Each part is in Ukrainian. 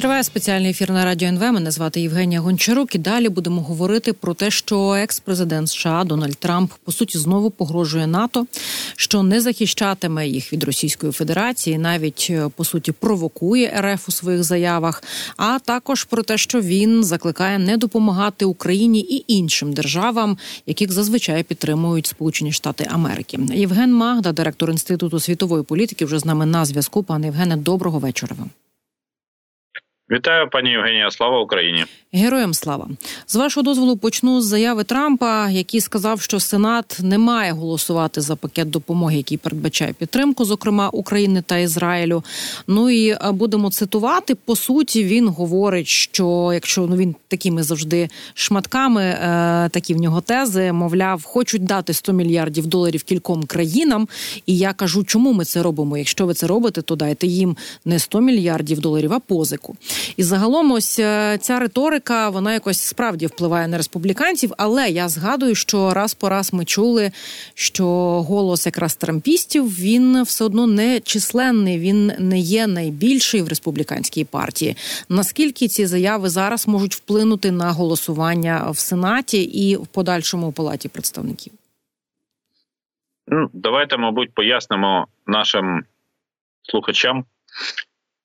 Триває спеціальний ефір на радіо НВ. Мене звати Євгенія Гончарук. І далі будемо говорити про те, що екс-президент США Дональд Трамп по суті знову погрожує НАТО, що не захищатиме їх від Російської Федерації, навіть е, по суті провокує РФ у своїх заявах. А також про те, що він закликає не допомагати Україні і іншим державам, яких зазвичай підтримують Сполучені Штати Америки. Євген Магда, директор інституту світової політики, вже з нами на зв'язку. Пане Євгене, доброго вечора вам. Вітаю, пані Євгенія. Слава Україні. Героям слава з вашого дозволу почну з заяви Трампа, який сказав, що Сенат не має голосувати за пакет допомоги, який передбачає підтримку, зокрема України та Ізраїлю. Ну і будемо цитувати. По суті, він говорить, що якщо ну він такими завжди шматками, е, такі в нього тези, мовляв, хочуть дати 100 мільярдів доларів кільком країнам. І я кажу, чому ми це робимо? Якщо ви це робите, то дайте їм не 100 мільярдів доларів, а позику. І загалом, ось е, ця риторика вона якось справді впливає на республіканців. Але я згадую, що раз по раз ми чули, що голос якраз трампістів він все одно не численний, він не є найбільший в республіканській партії. Наскільки ці заяви зараз можуть вплинути на голосування в сенаті і в подальшому у палаті представників? Ну, давайте, мабуть, пояснимо нашим слухачам,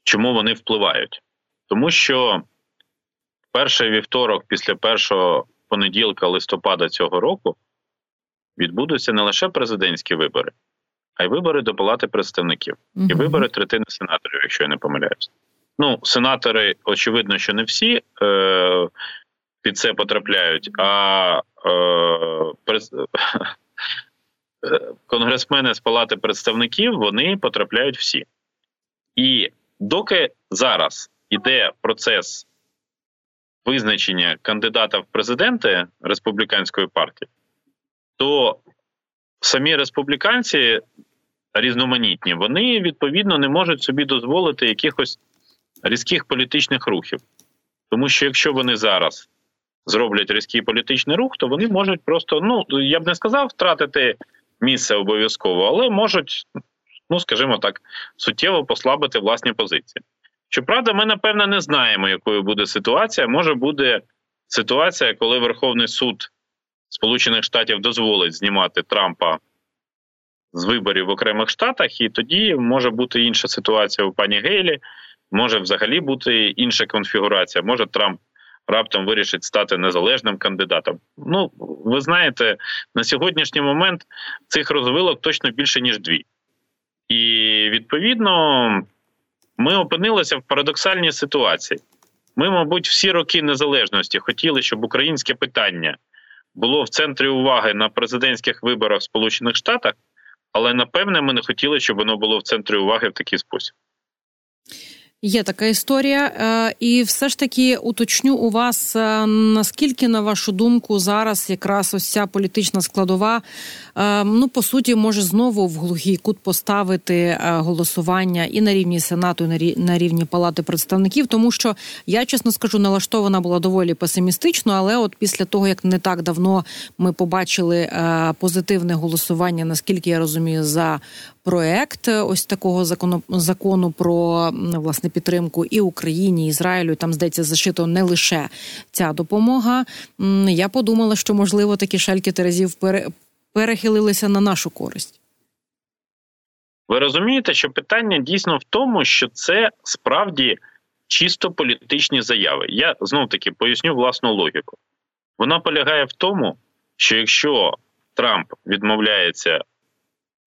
чому вони впливають. Тому що перший вівторок, після першого понеділка листопада цього року, відбудуться не лише президентські вибори, а й вибори до Палати представників і вибори третини сенаторів, якщо я не помиляюсь. Ну, сенатори, очевидно, що не всі е, під це потрапляють, а е, през... конгресмени з Палати представників вони потрапляють всі. І доки зараз іде процес визначення кандидата в президенти республіканської партії, то самі республіканці різноманітні, вони відповідно не можуть собі дозволити якихось різких політичних рухів. Тому що якщо вони зараз зроблять різкий політичний рух, то вони можуть просто, ну я б не сказав, втратити місце обов'язково, але можуть, ну скажімо так, суттєво послабити власні позиції. Щоправда, ми напевно не знаємо, якою буде ситуація. Може буде ситуація, коли Верховний суд Сполучених Штатів дозволить знімати Трампа з виборів в окремих штатах, і тоді може бути інша ситуація у пані Гейлі, може взагалі бути інша конфігурація. Може Трамп раптом вирішить стати незалежним кандидатом. Ну, ви знаєте, на сьогоднішній момент цих розвилок точно більше ніж дві. І відповідно ми опинилися в парадоксальній ситуації. Ми, мабуть, всі роки незалежності хотіли, щоб українське питання було в центрі уваги на президентських виборах в Сполучених Штатах, але напевне ми не хотіли, щоб воно було в центрі уваги в такий спосіб. Є така історія, е, і все ж таки уточню у вас е, наскільки, на вашу думку, зараз якраз ось ця політична складова, ну по суті, може знову в глухий кут поставити голосування і на рівні сенату, і на рівні палати представників, тому що я чесно скажу, налаштована була доволі песимістично, але от після того як не так давно ми побачили позитивне голосування, наскільки я розумію, за проект ось такого закону закону про власне підтримку і Україні, і Ізраїлю. Там здається, зашито не лише ця допомога. Я подумала, що можливо такі шальки Терезів перехилилися на нашу користь. Ви розумієте, що питання дійсно в тому, що це справді чисто політичні заяви. Я знов таки поясню власну логіку. Вона полягає в тому, що якщо Трамп відмовляється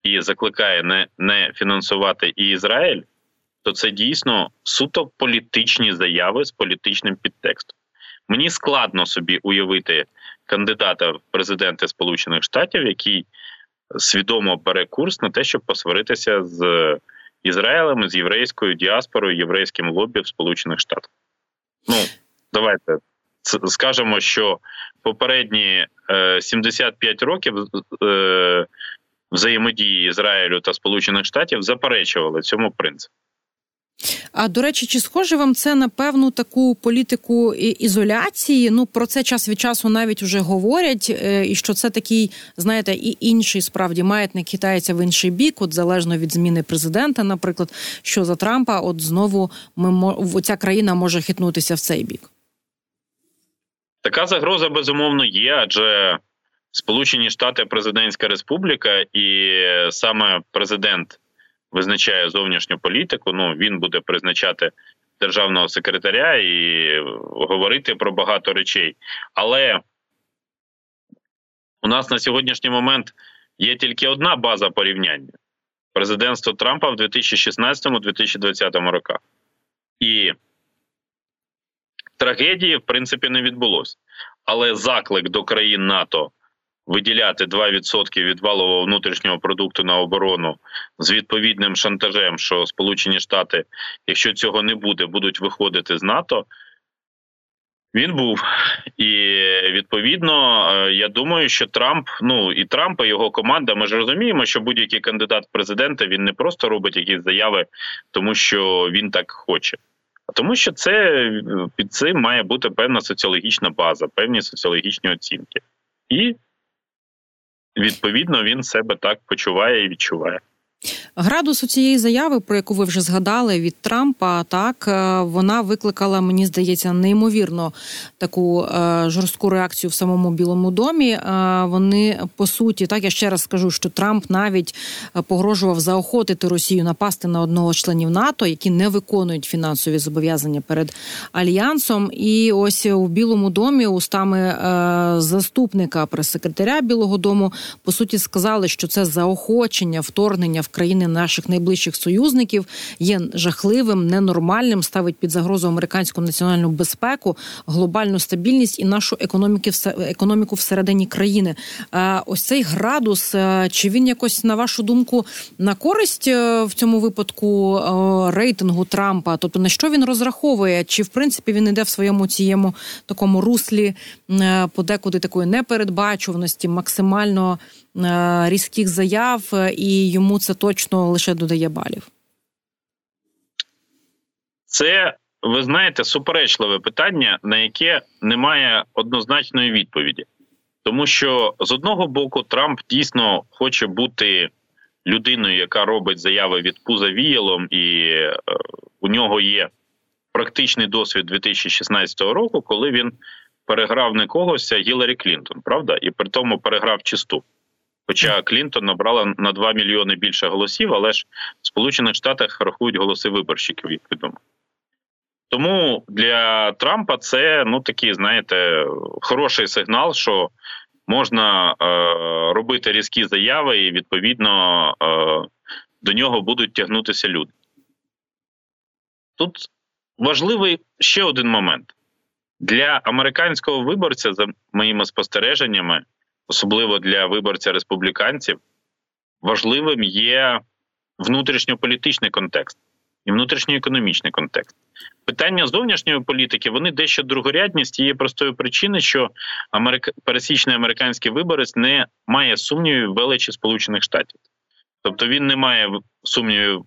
і закликає не, не фінансувати і Ізраїль, то це дійсно суто політичні заяви з політичним підтекстом. Мені складно собі уявити кандидата в президенти Сполучених Штатів, який свідомо бере курс на те, щоб посваритися з Ізраїлем, з єврейською діаспорою, єврейським лобі в Сполучених Штатах. Ну, давайте скажемо, що попередні 75 років е, взаємодії Ізраїлю та Сполучених Штатів заперечували цьому принципу. А до речі, чи схоже вам це на певну таку політику ізоляції? Ну про це час від часу навіть вже говорять, е, і що це такий, знаєте, і інший справді маятник хитається в інший бік, от залежно від зміни президента, наприклад, що за Трампа, от знову ми ця країна може хитнутися в цей бік. Така загроза безумовно є, адже Сполучені Штати президентська республіка, і саме президент визначає зовнішню політику. Ну він буде призначати державного секретаря і говорити про багато речей. Але у нас на сьогоднішній момент є тільки одна база порівняння: президентство Трампа в 2016-2020 роках. І трагедії, в принципі, не відбулося. Але заклик до країн НАТО виділяти 2% від валового внутрішнього продукту на оборону з відповідним шантажем, що Сполучені Штати, якщо цього не буде, будуть виходити з НАТО. Він був і відповідно, е, я думаю, що Трамп, ну і Трамп і його команда. Ми ж розуміємо, що будь-який кандидат в президента він не просто робить якісь заяви, тому що він так хоче, а тому, що це під цим має бути певна соціологічна база, певні соціологічні оцінки, і відповідно він себе так почуває і відчуває. Градус у цієї заяви, про яку ви вже згадали від Трампа, так е, вона викликала, мені здається, неймовірно таку е, жорстку реакцію в самому Білому домі. Е, вони по суті, так я ще раз скажу, що Трамп навіть погрожував заохотити Росію напасти на одного з членів НАТО, які не виконують фінансові зобов'язання перед альянсом. І ось у Білому домі устами заступника прес-секретаря Білого Дому по суті сказали, що це заохочення вторгнення в країни наших найближчих союзників є жахливим, ненормальним, ставить під загрозу американську національну безпеку, глобальну стабільність і нашу економіки економіку всередині країни. Ось цей градус, е, чи він якось на вашу думку на користь е, в цьому випадку е, рейтингу Трампа? Тобто на що він розраховує? Чи в принципі він іде в своєму цієму такому руслі подекуди такої непередбачуваності, максимально різких заяв, і йому це точно лише додає балів? Це ви знаєте суперечливе питання, на яке немає однозначної відповіді, тому що з одного боку Трамп дійсно хоче бути людиною, яка робить заяви від пуза віялом, і е, у нього є практичний досвід 2016 року, коли він переграв не когось, а Гіларі Клінтон, правда, і при тому переграв чисту. Хоча Клінтон набрала на 2 мільйони більше голосів, але ж в Сполучених Штатах рахують голоси виборщиків, як відомо. Тому для Трампа це ну такий, знаєте, хороший сигнал, що можна е, робити різкі заяви, і відповідно е, до нього будуть тягнутися люди. Тут важливий ще один момент для американського виборця, за моїми спостереженнями особливо для виборця республіканців, важливим є внутрішньополітичний контекст і внутрішньоекономічний контекст. Питання зовнішньої політики вони дещо другорядні з тієї простої причини, що америка... пересічний американський виборець не має сумнівів в величі Сполучених Штатів. Тобто він не має сумнівів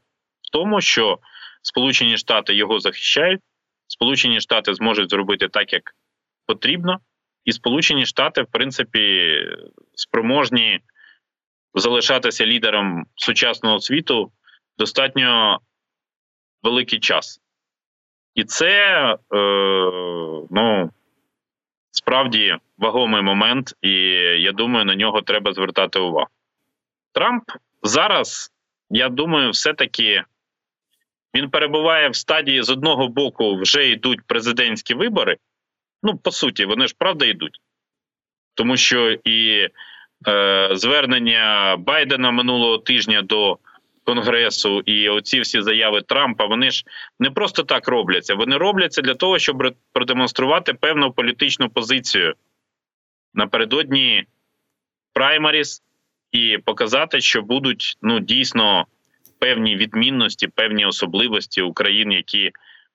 в тому, що Сполучені Штати його захищають, Сполучені Штати зможуть зробити так, як потрібно і Сполучені Штати, в принципі, спроможні залишатися лідером сучасного світу достатньо великий час. І це е, ну, справді вагомий момент, і я думаю, на нього треба звертати увагу. Трамп зараз, я думаю, все-таки він перебуває в стадії з одного боку, вже йдуть президентські вибори. Ну, по суті, вони ж правда йдуть. Тому що і е, звернення Байдена минулого тижня до Конгресу і оці всі заяви Трампа, вони ж не просто так робляться. Вони робляться для того, щоб продемонструвати певну політичну позицію напередодні праймаріс і показати, що будуть ну дійсно певні відмінності, певні особливості України, які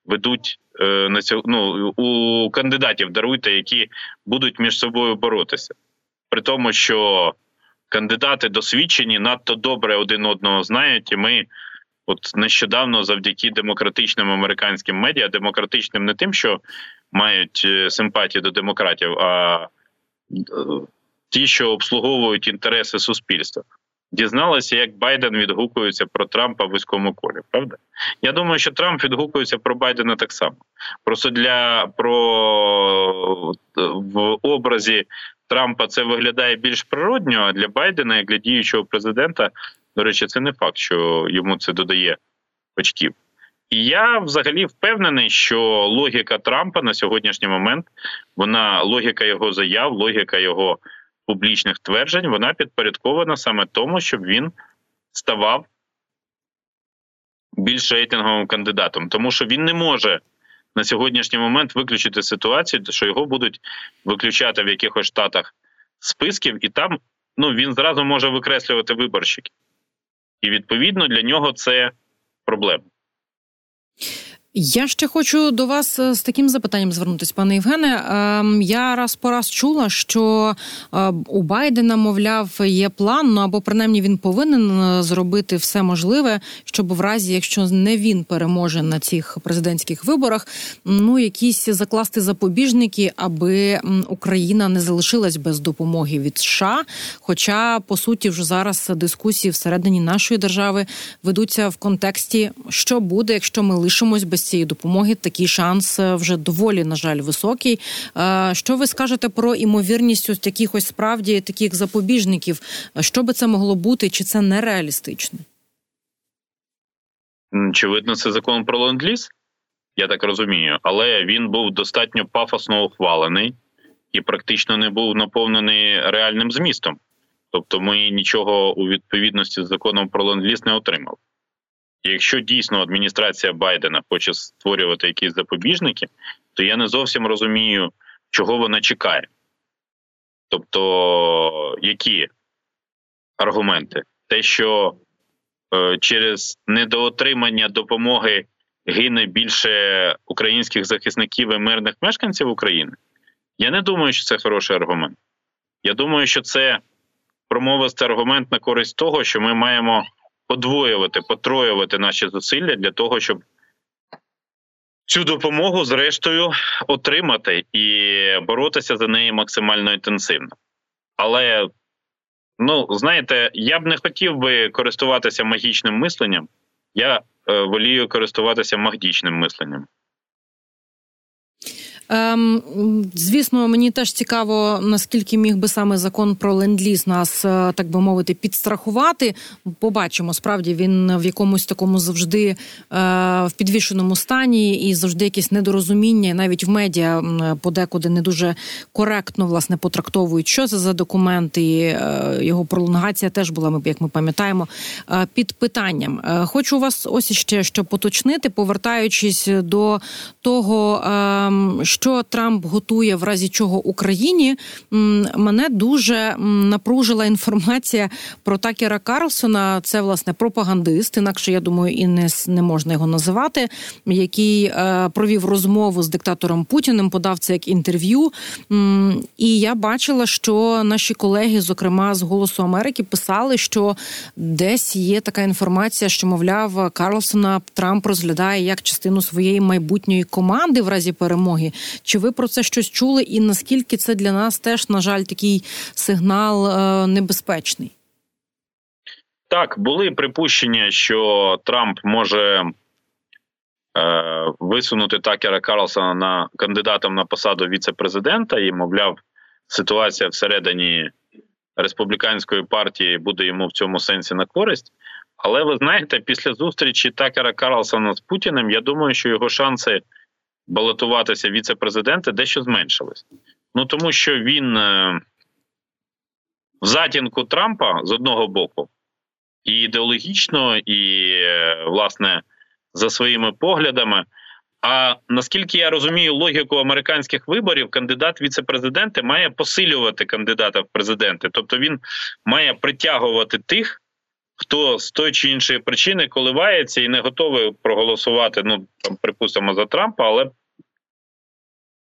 ведуть е, на ну, у кандидатів даруйте, які будуть між собою боротися, при тому, що кандидати досвідчені надто добре один одного знають, і ми От нещодавно, завдяки демократичним американським медіа, демократичним не тим, що мають е, симпатії до демократів, а е, ті, що обслуговують інтереси суспільства, дізналися, як Байден відгукується про Трампа в військовому колі. Правда? Я думаю, що Трамп відгукується про Байдена так само. Просто для про в образі Трампа це виглядає більш природньо, а для Байдена, як для діючого президента, до речі, це не факт, що йому це додає очків. І я взагалі впевнений, що логіка Трампа на сьогоднішній момент, вона логіка його заяв, логіка його публічних тверджень, вона підпорядкована саме тому, щоб він ставав більш рейтинговим кандидатом, тому що він не може на сьогоднішній момент виключити ситуацію, що його будуть виключати в якихось штатах списків, і там ну він зразу може викреслювати виборщиків. І відповідно для нього це проблема. Я ще хочу до вас е, з таким запитанням звернутися, пане Євгене. Ем, я раз по раз чула, що е, у Байдена, мовляв, є план, ну або принаймні він повинен е, зробити все можливе, щоб в разі, якщо не він переможе на цих президентських виборах, ну якісь закласти запобіжники, аби Україна не залишилась без допомоги від США. Хоча по суті вже зараз дискусії всередині нашої держави ведуться в контексті, що буде, якщо ми лишимось без цієї допомоги такий шанс е, вже доволі на жаль високий. Е, що ви скажете про імовірність ось якихось справді таких запобіжників? Що би це могло бути, чи це нереалістично? Очевидно, це закон про ленд-ліз, я так розумію, але він був достатньо пафосно ухвалений і практично не був наповнений реальним змістом. Тобто, ми нічого у відповідності з законом про ленд-ліз не отримали. Якщо дійсно адміністрація Байдена хоче створювати якісь запобіжники, то я не зовсім розумію, чого вона чекає. Тобто, які аргументи? Те, що е, через недоотримання допомоги гине більше українських захисників і мирних мешканців України, я не думаю, що це хороший аргумент. Я думаю, що це промовистий аргумент на користь того, що ми маємо подвоювати, потроювати наші зусилля для того, щоб цю допомогу, зрештою, отримати і боротися за неї максимально інтенсивно. Але, ну, знаєте, я б не хотів би користуватися магічним мисленням, я е, волію користуватися магдічним мисленням. Ем, Звісно, мені теж цікаво, наскільки міг би саме закон про ленд-ліз нас, е, так би мовити, підстрахувати. Побачимо, справді він в якомусь такому завжди е, в підвішеному стані, і завжди якесь недорозуміння, навіть в медіа подекуди не дуже коректно власне потрактовують, що це за документ, і е, його пролонгація теж була, як ми пам'ятаємо, е, під питанням. Е, хочу вас ось ще що поточнити, повертаючись до того. Ем, що Трамп готує в разі чого Україні, мене дуже напружила інформація про Такера Карлсона. Це власне пропагандист, інакше я думаю, і не не можна його називати, який е, провів розмову з диктатором Путіним, подав це як інтерв'ю. І я бачила, що наші колеги, зокрема з Голосу Америки, писали, що десь є така інформація, що мовляв Карлсона Трамп розглядає як частину своєї майбутньої команди в разі перемоги. Чи ви про це щось чули? І наскільки це для нас теж, на жаль, такий сигнал е, небезпечний? Так, були припущення, що Трамп може е, висунути Такера Карлсона на кандидатом на посаду віце-президента, і, мовляв, ситуація всередині республіканської партії буде йому в цьому сенсі на користь. Але ви знаєте, після зустрічі Такера Карлсона з Путіним, я думаю, що його шанси балотуватися віце-президенти дещо зменшились. Ну тому що він е, в затінку Трампа з одного боку, і ідеологічно, і, е, власне, за своїми поглядами. А наскільки я розумію логіку американських виборів, кандидат віце-президенти має посилювати кандидата в президенти, тобто він має притягувати тих, хто з тої чи іншої причини коливається і не готовий проголосувати, ну там припустимо за Трампа, але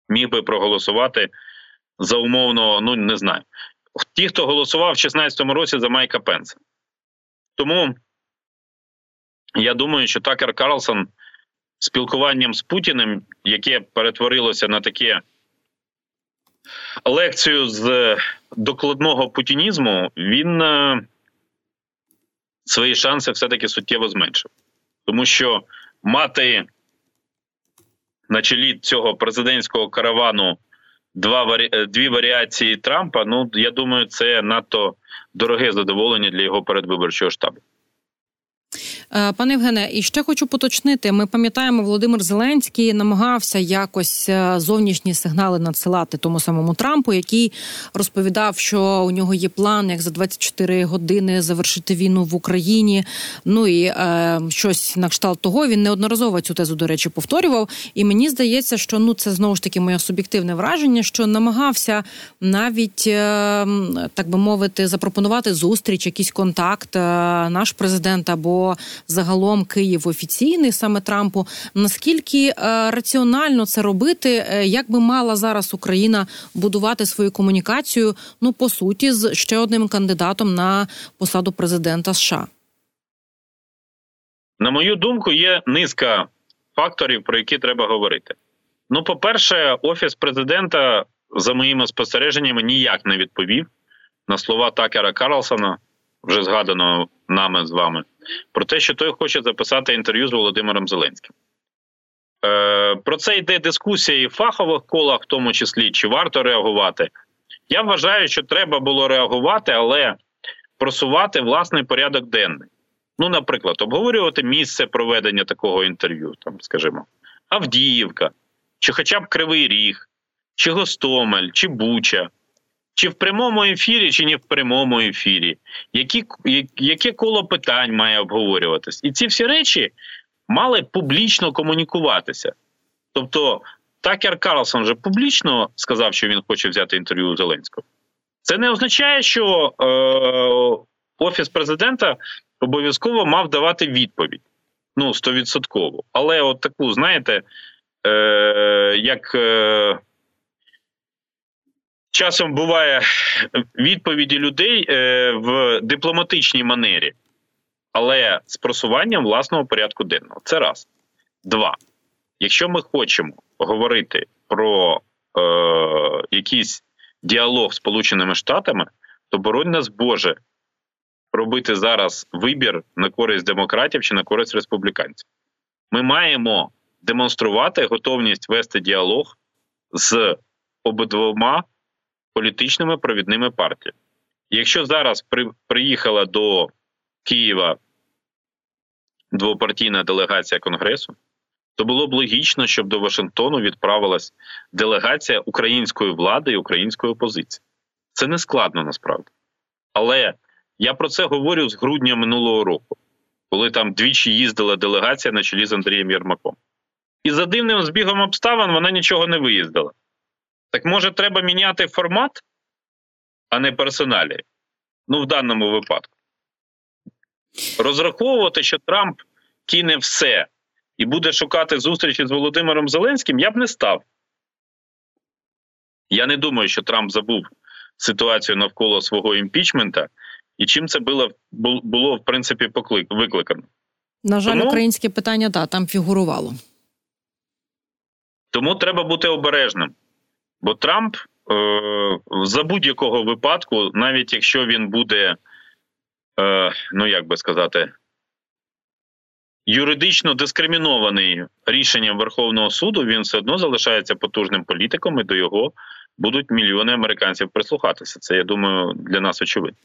міг би проголосувати за умовно, ну не знаю. Ті, хто голосував в 2016 році за Майка Пенса. Тому я думаю, що Такер Карлсон спілкуванням з Путіним, яке перетворилося на таке лекцію з докладного путінізму, він е, свої шанси все-таки суттєво зменшив. Тому що мати на чолі цього президентського каравану два варі... дві варіації Трампа. Ну я думаю, це надто дороге задоволення для його передвиборчого штабу. Е, пане Євгене, і ще хочу поточнити. Ми пам'ятаємо, Володимир Зеленський намагався якось е, зовнішні сигнали надсилати тому самому Трампу, який розповідав, що у нього є план, як за 24 години завершити війну в Україні. Ну і е, щось на кшталт того він неодноразово цю тезу, до речі, повторював. І мені здається, що ну це знову ж таки моє суб'єктивне враження, що намагався навіть е, так би мовити запропонувати зустріч, якийсь контакт, е, наш президент або загалом Київ офіційний саме Трампу. Наскільки е, раціонально це робити? Е, як би мала зараз Україна будувати свою комунікацію? Ну по суті, з ще одним кандидатом на посаду президента США? На мою думку, є низка факторів, про які треба говорити. Ну, по-перше, офіс президента, за моїми спостереженнями, ніяк не відповів на слова Такера Карлсона, вже згаданого нами з вами, про те, що той хоче записати інтерв'ю з Володимиром Зеленським. Е, Про це йде дискусія і в фахових колах, в тому числі, чи варто реагувати. Я вважаю, що треба було реагувати, але просувати власний порядок денний. Ну, наприклад, обговорювати місце проведення такого інтерв'ю, там, скажімо, Авдіївка, чи хоча б Кривий Ріг, чи Гостомель, чи Буча чи в прямому ефірі, чи не в прямому ефірі, які, яке коло питань має обговорюватись. І ці всі речі мали публічно комунікуватися. Тобто, Такер Карлсон вже публічно сказав, що він хоче взяти інтерв'ю у Зеленського. Це не означає, що е, Офіс президента обов'язково мав давати відповідь. Ну, стовідсотково. Але от таку, знаєте, е, як. Е, часом буває відповіді людей е, в дипломатичній манері, але з просуванням власного порядку денного. Це раз. Два. Якщо ми хочемо говорити про е, якийсь діалог з Сполученими Штатами, то боронь нас Боже робити зараз вибір на користь демократів чи на користь республіканців. Ми маємо демонструвати готовність вести діалог з обидвома політичними провідними партіями. Якщо зараз при, приїхала до Києва двопартійна делегація Конгресу, то було б логічно, щоб до Вашингтону відправилась делегація української влади і української опозиції. Це не складно насправді. Але я про це говорю з грудня минулого року, коли там двічі їздила делегація на чолі з Андрієм Єрмаком. І за дивним збігом обставин вона нічого не виїздила. Так може треба міняти формат, а не персоналі? Ну, в даному випадку. Розраховувати, що Трамп кине все і буде шукати зустрічі з Володимиром Зеленським, я б не став. Я не думаю, що Трамп забув ситуацію навколо свого імпічмента, і чим це було, було в принципі, поклик, викликано. На жаль, тому, українське питання да, там фігурувало. Тому треба бути обережним. Бо Трамп е, за будь-якого випадку, навіть якщо він буде, е, ну як би сказати, юридично дискримінований рішенням Верховного суду, він все одно залишається потужним політиком, і до його будуть мільйони американців прислухатися. Це я думаю для нас очевидно.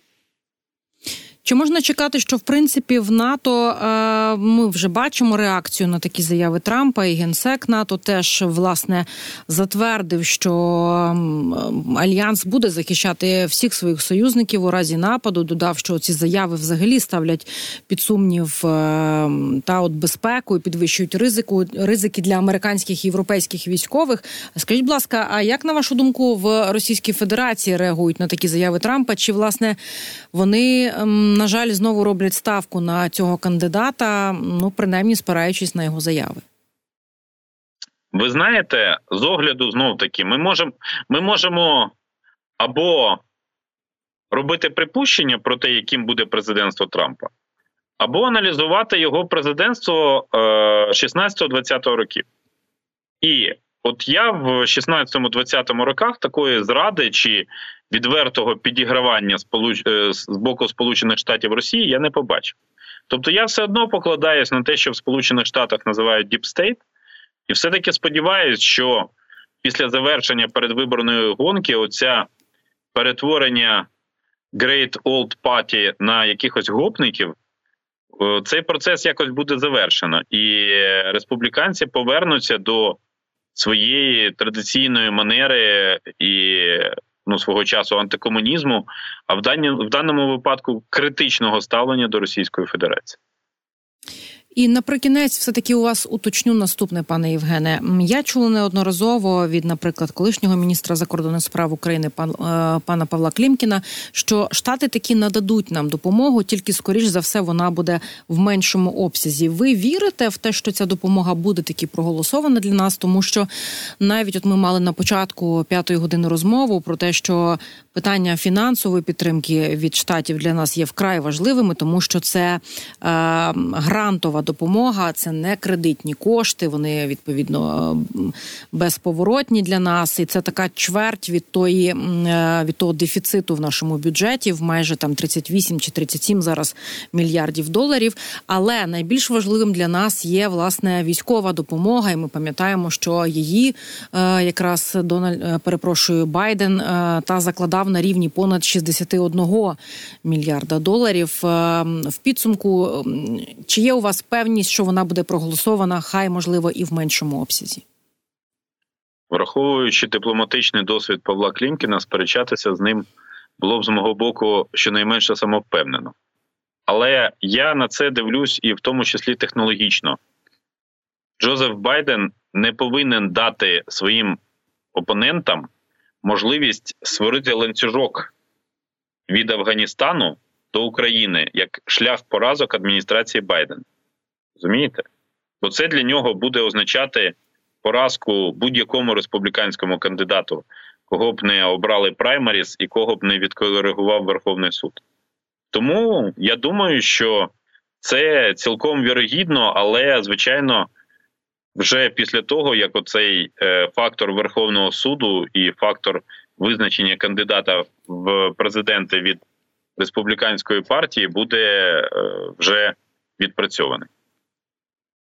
Чи можна чекати, що в принципі в НАТО е, ми вже бачимо реакцію на такі заяви Трампа і генсек НАТО теж власне затвердив, що альянс буде захищати всіх своїх союзників у разі нападу. Додав, що ці заяви взагалі ставлять під сумнів е, та от безпеку і підвищують ризику ризики для американських і європейських військових. Скажіть, будь ласка, а як на вашу думку в Російській Федерації реагують на такі заяви Трампа? Чи власне вони? На жаль, знову роблять ставку на цього кандидата, ну принаймні спираючись на його заяви. Ви знаєте, з огляду знов таки, ми можемо ми можемо або робити припущення про те, яким буде президентство Трампа, або аналізувати його президентство 16-20 років. І от я в 16-20 роках такої зради чи відвертого підігравання з боку Сполучених Штатів Росії я не побачив. Тобто я все одно покладаюсь на те, що в Сполучених Штатах називають Deep State, і все-таки сподіваюся, що після завершення передвиборної гонки оця перетворення Great Old Party на якихось гопників, цей процес якось буде завершено, і республіканці повернуться до своєї традиційної манери і ну, свого часу антикомунізму, а в дані, в даному випадку критичного ставлення до Російської Федерації. І наприкінець, все таки у вас уточню наступне, пане Євгене. Я чула неодноразово від, наприклад, колишнього міністра закордонних справ України пан, е, пана Павла Клімкіна, що штати таки нададуть нам допомогу, тільки скоріш за все вона буде в меншому обсязі. Ви вірите в те, що ця допомога буде таки проголосована для нас, тому що навіть от ми мали на початку п'ятої години розмову про те, що питання фінансової підтримки від штатів для нас є вкрай важливими, тому що це е, грантова допомога, це не кредитні кошти. Вони відповідно безповоротні для нас, і це така чверть від тої е, від того дефіциту в нашому бюджеті в майже там 38 чи 37 зараз мільярдів доларів. Але найбільш важливим для нас є власне військова допомога, і ми пам'ятаємо, що її е, якраз Дональд е, перепрошую Байден та закладав на рівні понад 61 мільярда доларів. В підсумку чи є у вас певність, що вона буде проголосована, хай можливо і в меншому обсязі. Враховуючи дипломатичний досвід Павла Клімкіна, сперечатися з ним було б з мого боку щонайменше самовпевнено. Але я на це дивлюсь і в тому числі технологічно. Джозеф Байден не повинен дати своїм опонентам можливість створити ланцюжок від Афганістану до України як шлях поразок адміністрації Байдена. Розумієте? Бо це для нього буде означати поразку будь-якому республіканському кандидату, кого б не обрали праймаріс і кого б не відкоригував Верховний суд. Тому я думаю, що це цілком вірогідно, але звичайно, вже після того, як оцей е, фактор Верховного суду і фактор визначення кандидата в президенти від республіканської партії буде е, вже відпрацьований.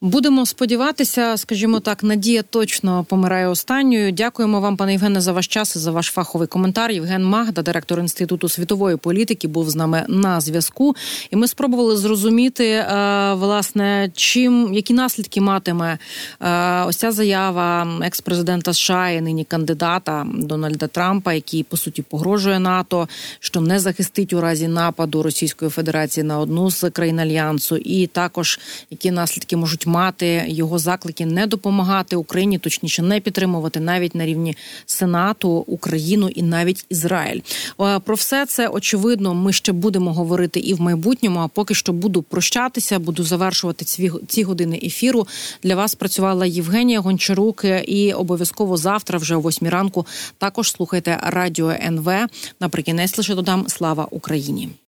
Будемо сподіватися, скажімо так, надія точно помирає останньою. Дякуємо вам, пане Євгене, за ваш час і за ваш фаховий коментар. Євген Магда, директор інституту світової політики, був з нами на зв'язку, і ми спробували зрозуміти е, власне, чим які наслідки матиме е, ось ця заява екс-президента США і нині кандидата Дональда Трампа, який по суті погрожує НАТО, що не захистить у разі нападу Російської Федерації на одну з країн альянсу, і також які наслідки можуть мати його заклики не допомагати Україні, точніше не підтримувати навіть на рівні Сенату, Україну і навіть Ізраїль. Е, про все це очевидно. Ми ще будемо говорити і в майбутньому. А поки що буду прощатися, буду завершувати ці, ці години ефіру. Для вас працювала Євгенія Гончарук. І обов'язково завтра, вже о 8 ранку, також слухайте радіо НВ. Наприкінець лише додам слава Україні.